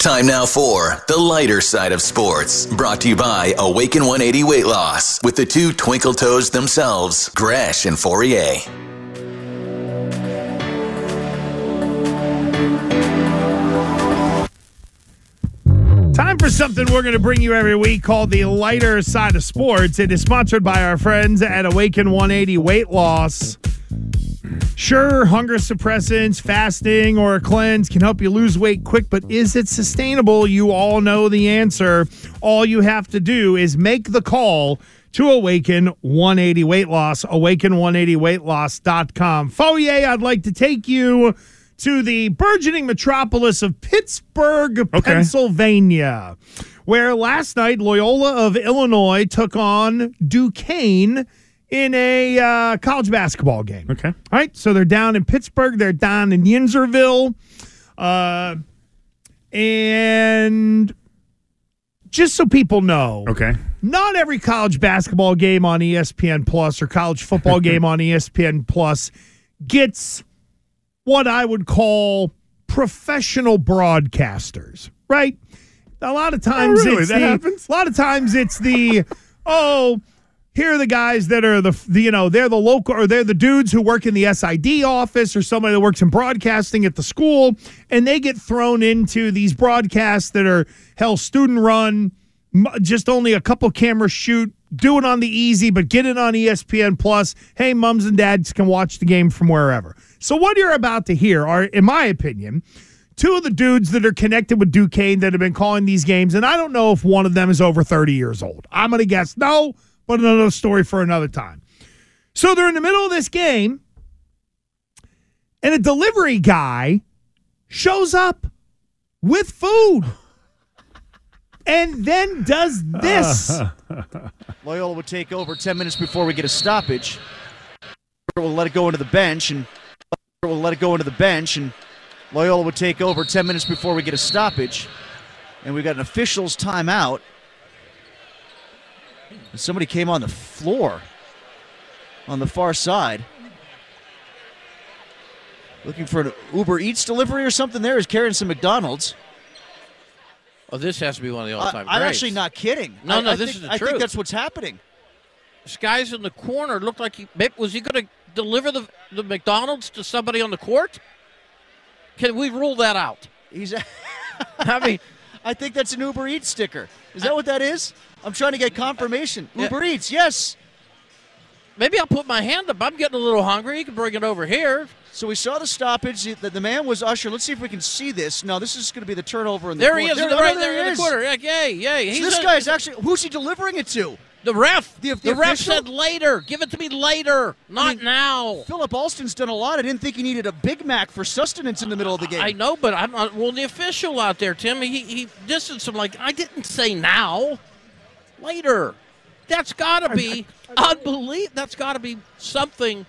Time now for the lighter side of sports, brought to you by Awaken 180 Weight Loss with the two twinkle toes themselves, Gresh and Fauria. Time for something we're going to bring you every week called the lighter side of sports. It is sponsored by our friends at Awaken 180 Weight Loss. Sure, hunger suppressants, fasting, or a cleanse can help you lose weight quick, but is it sustainable? You all know the answer. All you have to do is make the call to Awaken 180 Weight Loss, awaken180weightloss.com. Fauria, I'd like to take you to the burgeoning metropolis of Pittsburgh, Pennsylvania, where last night Loyola of Illinois took on Duquesne in a uh, college basketball game. Okay. All right. So they're down in Pittsburgh. They're down in Yinzerville. Uh, and just so people know, Okay. not every college basketball game on ESPN Plus or college football game on ESPN Plus gets what I would call professional broadcasters, right? A lot of times really? it's That the, happens? a lot of times it's the oh here are the guys that are the, the you know they're the local or they're the dudes who work in the SID office or somebody that works in broadcasting at the school and they get thrown into these broadcasts that are hell student run just only a couple cameras shoot do it on the easy but get it on ESPN plus. Hey mums and dads can watch the game from wherever. So what you're about to hear are in my opinion two of the dudes that are connected with Duquesne that have been calling these games, and I don't know if one of them is over 30 years old. I'm going to guess. No, but another story for another time. So they're in the middle of this game, and a delivery guy shows up with food and then does this. Loyola would take over 10 minutes before we get a stoppage. We'll let it go into the bench, and we'll let it go into the bench, and Loyola would take over 10 minutes before we get a stoppage. And we've got an official's timeout. And somebody came on the floor on the far side. Looking for an Uber Eats delivery or something there is carrying some McDonald's. Oh, this has to be one of the all-time I, am greats. actually not kidding. No, I- no, I this think- is the I truth. think that's what's happening. This guy's in the corner. Looked like he was he going to deliver the the McDonald's to somebody on the court. Can we rule that out? He's. I mean, I think that's an Uber Eats sticker. Is that what that is? I'm trying to get confirmation. Yeah. Uber Eats, yes. maybe I'll put my hand up. I'm getting a little hungry. You can bring it over here. So we saw the stoppage. The, the man was Usher. Let's see if we can see this. No, this is going to be the turnover in the There corner. he is, There, right no, there he in the is. corner. Yeah, yay, yay. So this a- guy's actually who's he delivering it to? The ref. The- The, the ref said later. Give it to me later, not mean, now. Philip Alston's done a lot. I didn't think he needed a Big Mac for sustenance in the middle of the game. I know, but I'm not. Well, the official out there, Tim, he he distanced him like I didn't say now, later. That's got to be unbelievable. That's got to be something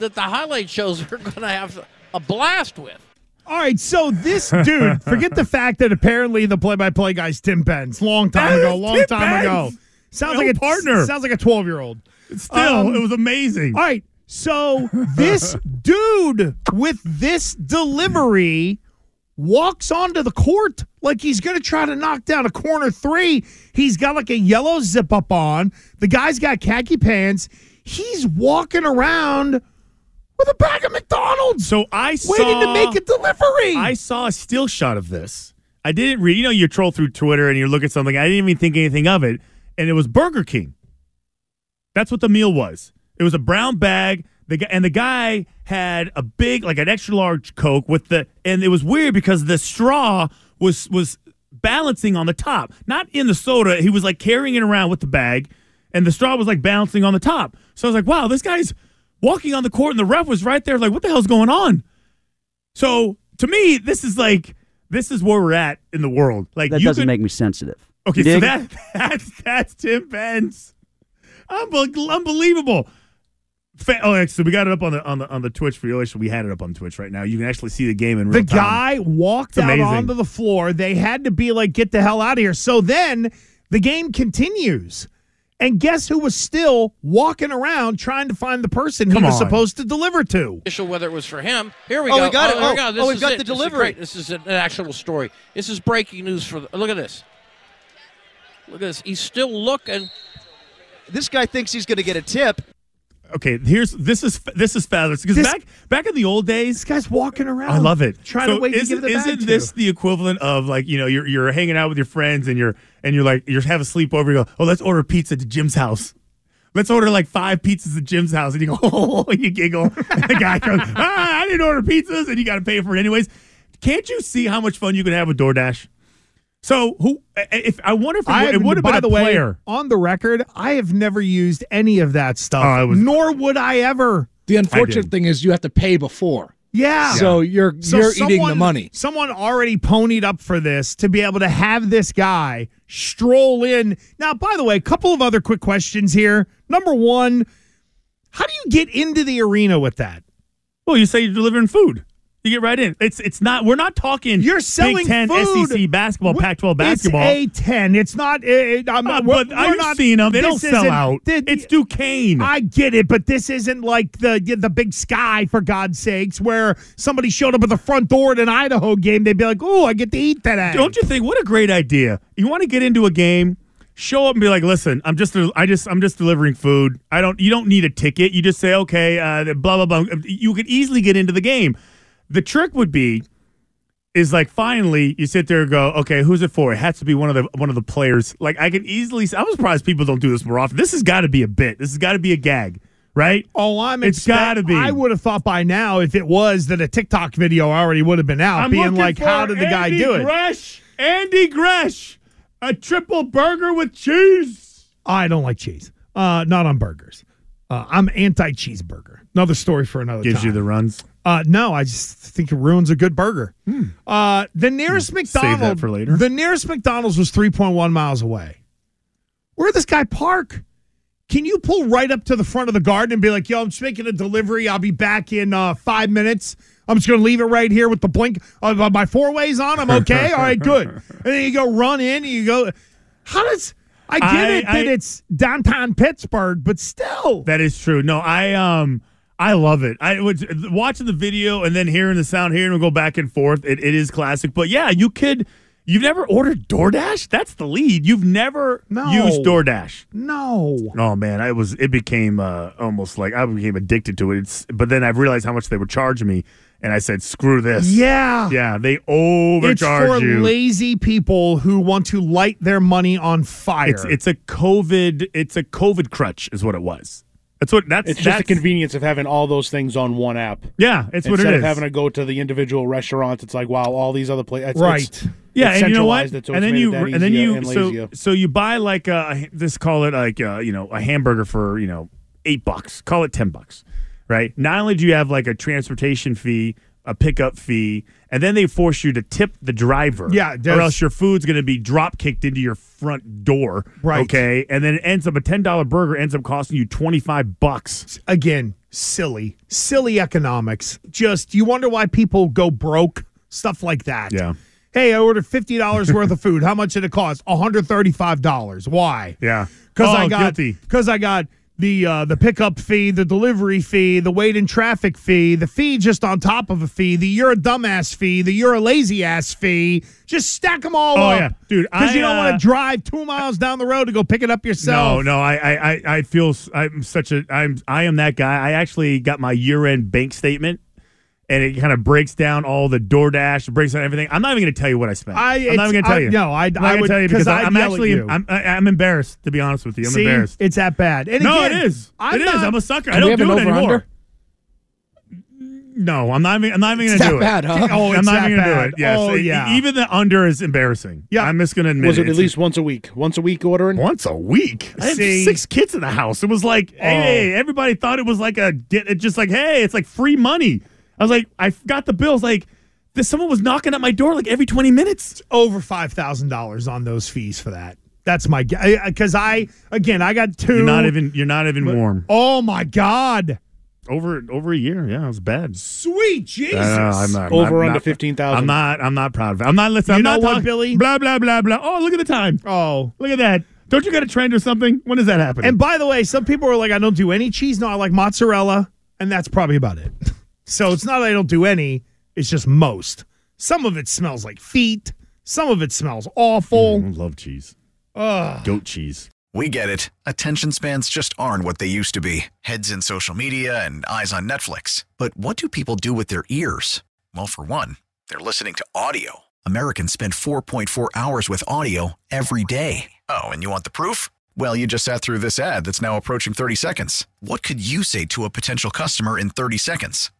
that the highlight shows are going to have a blast with. All right, so this dude, forget the fact that apparently the play-by-play guy's Tim Benz, long time That ago, long Tim time ago. Sounds like a partner. Sounds like a twelve-year-old. Still, Um, it was amazing. All right, so this dude with this delivery walks onto the court like he's going to try to knock down a corner three. He's got like a yellow zip up on. The guy's got khaki pants. He's walking around with a bag of McDonald's, So I saw waiting to make a delivery. I saw a still shot of this. I didn't read. You know, you troll through Twitter and you look at something. I didn't even think anything of it, and it was Burger King. That's what the meal was. It was a brown bag. The guy, and the guy had a big, like an extra large Coke with the, and it was weird because the straw was was balancing on the top, not in the soda. He was like carrying it around with the bag, and the straw was like balancing on the top. So I was like, wow, this guy's walking on the court, and the ref was right there, like, what the hell's going on? So to me, this is like this is where we're at in the world. Like That doesn't could- make me sensitive. Okay, You so that that's that's Tim Benz. Unbel- unbelievable. Fa- oh, actually, so we got it up on the on the on the Twitch for you. Actually, we had it up on Twitch right now. You can actually see the game in The real time. guy walked out onto the floor. They had to be like, get the hell out of here. So then the game continues. And guess who was still walking around trying to find the person he Come was on. supposed to deliver to? official whether it was for him. Here we Oh, go. we got it. Oh, here we Oh, go. oh, we've is got it. the This is delivery. great. This is an actual story. This is breaking news for. The, look at this. Look at this. He's still looking. This guy thinks he's going to get a tip. Okay, here's this is this is fabulous because This- back back in the old days, This guy's walking around. I love it. Trying So to wait isn't, to give the Isn't bag this to. the equivalent of like you know you're you're hanging out with your friends and you're and you're like you're have a sleepover? You go, oh, let's order pizza to Jim's house. Let's order like five pizzas at Jim's house, and you go, oh, and you giggle. And the guy goes, ah, I didn't order pizzas, and you got to pay for it anyways. Can't you see how much fun you can have with DoorDash? So who? If I wonder if it, I would- it would have by been a the way, player. on the record, I have never used any of that stuff. Oh, I was- nor would I ever. The unfortunate thing is you have to pay before. Yeah. So you're So you're eating the money. Someone already ponied up for this to be able to have this guy stroll in. Now, by the way, a couple of other quick questions here. Number one, how do you get into the arena with that? Well, you say you're delivering food. You get right in. It's it's not. We're not talking. You're selling Big Ten, food. SEC basketball, Wh- Pac-12 basketball. It's A10. It's not. It, I'm Uh, not we're- but we're I've not, seen them. They don't sell out. the- it's Duquesne. I get it, but this isn't like the the big sky for God's sakes, where somebody showed up at the front door at an Idaho game. They'd be like, "Oh, I get to eat today." Don't you think? What a great idea! You want to get into a game, show up and be like, "Listen, I'm just, I just, I'm just delivering food. I don't, you don't need a ticket. You just say, okay, uh, blah blah blah. You could easily get into the game. The trick would be." Is like finally you sit there and go, okay, who's it for? It has to be one of the one of the players. Like I can easily, I'm surprised people don't do this more often. This has got to be a bit. This has got to be a gag, right? Oh, I'm. It's expect- gotta be. I would have thought by now, if it was, that a TikTok video already would have been out, I'm being like, for "How did the guy Andy do it?" Gresh, Andy Gresh, a triple burger with cheese. I don't like cheese. Uh, not on burgers. Uh, I'm anti-cheeseburger. Another story for another Gives time. you the runs. Uh, no, I just think it ruins a good burger. Uh, the nearest Hmm. McDonald's for later. The nearest McDonald's was 3.1 miles away. Where did this guy park? Can you pull right up to the front of the garden and be like, "Yo, I'm just making a delivery. I'll be back in uh, five minutes. I'm just going to leave it right here with the blink. Uh, my four ways on. I'm okay. All right, good." And then you go run in. And you go. How does I get I- it that I- it's downtown Pittsburgh, but still. That is true. No, I um I love it. I was watching the video and then hearing the sound, hearing them go back and forth. It, it is classic. But yeah, you could. You've never ordered DoorDash? That's the lead. You've never No. used DoorDash. no. Oh man, I was. It became uh, almost like I became addicted to it. It's, but then I realized how much they were charging me, and I said, "Screw this." Yeah. yeah. They It's overcharge for you. lazy people who want to light their money on fire. It's it's a COVID. It's a COVID crutch, is what it was. That's what. That's It's just the convenience of having all those things on one app. Yeah, it's what it is. Instead of having to go to the individual restaurants, it's like wow, all these other places. right. Yeah, It's and you know what? centralized, it's and then you and then you and so so you buy like a this call it like uh you know a hamburger for you know eight bucks. Call it ten bucks, right? Not only do you have like a transportation fee, a pickup fee, and then they force you to tip the driver. Yeah, or else your food's going to be drop kicked into your front door. Right. Okay, and then it ends up a ten dollar burger ends up costing you twenty five bucks. Again, silly, silly economics. Just you wonder why people go broke. Stuff like that. Yeah. Hey, I ordered fifty dollars worth of food. How much did it cost? One hundred thirty-five dollars. Why? Yeah. Because Oh, I got because I got the uh, the pickup fee, the delivery fee, the wait in traffic fee, the fee just on top of a fee, the you're a dumbass fee, the you're a lazy ass fee. Just stack them all Oh, up. yeah. Dude, Because you don't uh, want to drive two miles down the road to go pick it up yourself. No, no, I, I, I- feel I'm such a, I'm, I am that guy. I actually got my year-end bank statement, and it kind of breaks down all the DoorDash, it breaks down everything. I'm not even going to tell you what I spent. I- I'm not even going to tell I- you. no, I- I'm not I gonna would- tell you 'cause because I'd I'm actually. I'm, I, I'm embarrassed to be honest with you. I'm See, embarrassed. it's that bad. And no, again, it is. I'm It is. not- I'm a sucker. I Do we don't do it anymore. over-under? No, I'm not even. I'm not even going to that oh, do bad, it. huh? Oh, I'm it's not that even going to bad. do it. Yes. Oh, yeah. Even the under is embarrassing. Yeah. I'm just going to admit Was it it. at least once a week? Once a week ordering? once a week. I have See? six kids in the house. It was like, hey, oh. everybody thought it was like a get. It just like, hey, it's like free money. I was like, I got the bills like that someone was knocking at my door like every 20 minutes. Over five thousand dollars on those fees for that. That's my because I again I got 2 You're not even you're not even warm. Oh my god! Over over a year, yeah, it was bad. Sweet Jesus! Uh, I'm not, Over I'm under not- 15,000. I'm not. I'm not proud of it. I'm not listening. You I'm know not what, talking- Billy? Blah blah blah blah. Oh, look at the time. Oh, Look at that. Don't you got a trend or something? When does that happen? and by the way, some people are like, I don't do any cheese. No, I like mozzarella, and that's probably about it. So it's not that I don't do any. It's just most. Some of it smells like feet. Some of it smells awful. Mm, I love cheese. Goat cheese. We get it. Attention spans just aren't what they used to be heads in social media and eyes on Netflix. But what do people do with their ears? Well, for one, they're listening to audio. Americans spend 4.4 hours with audio every day. Oh, and you want the proof? Well, you just sat through this ad that's now approaching 30 seconds. What could you say to a potential customer in 30 seconds?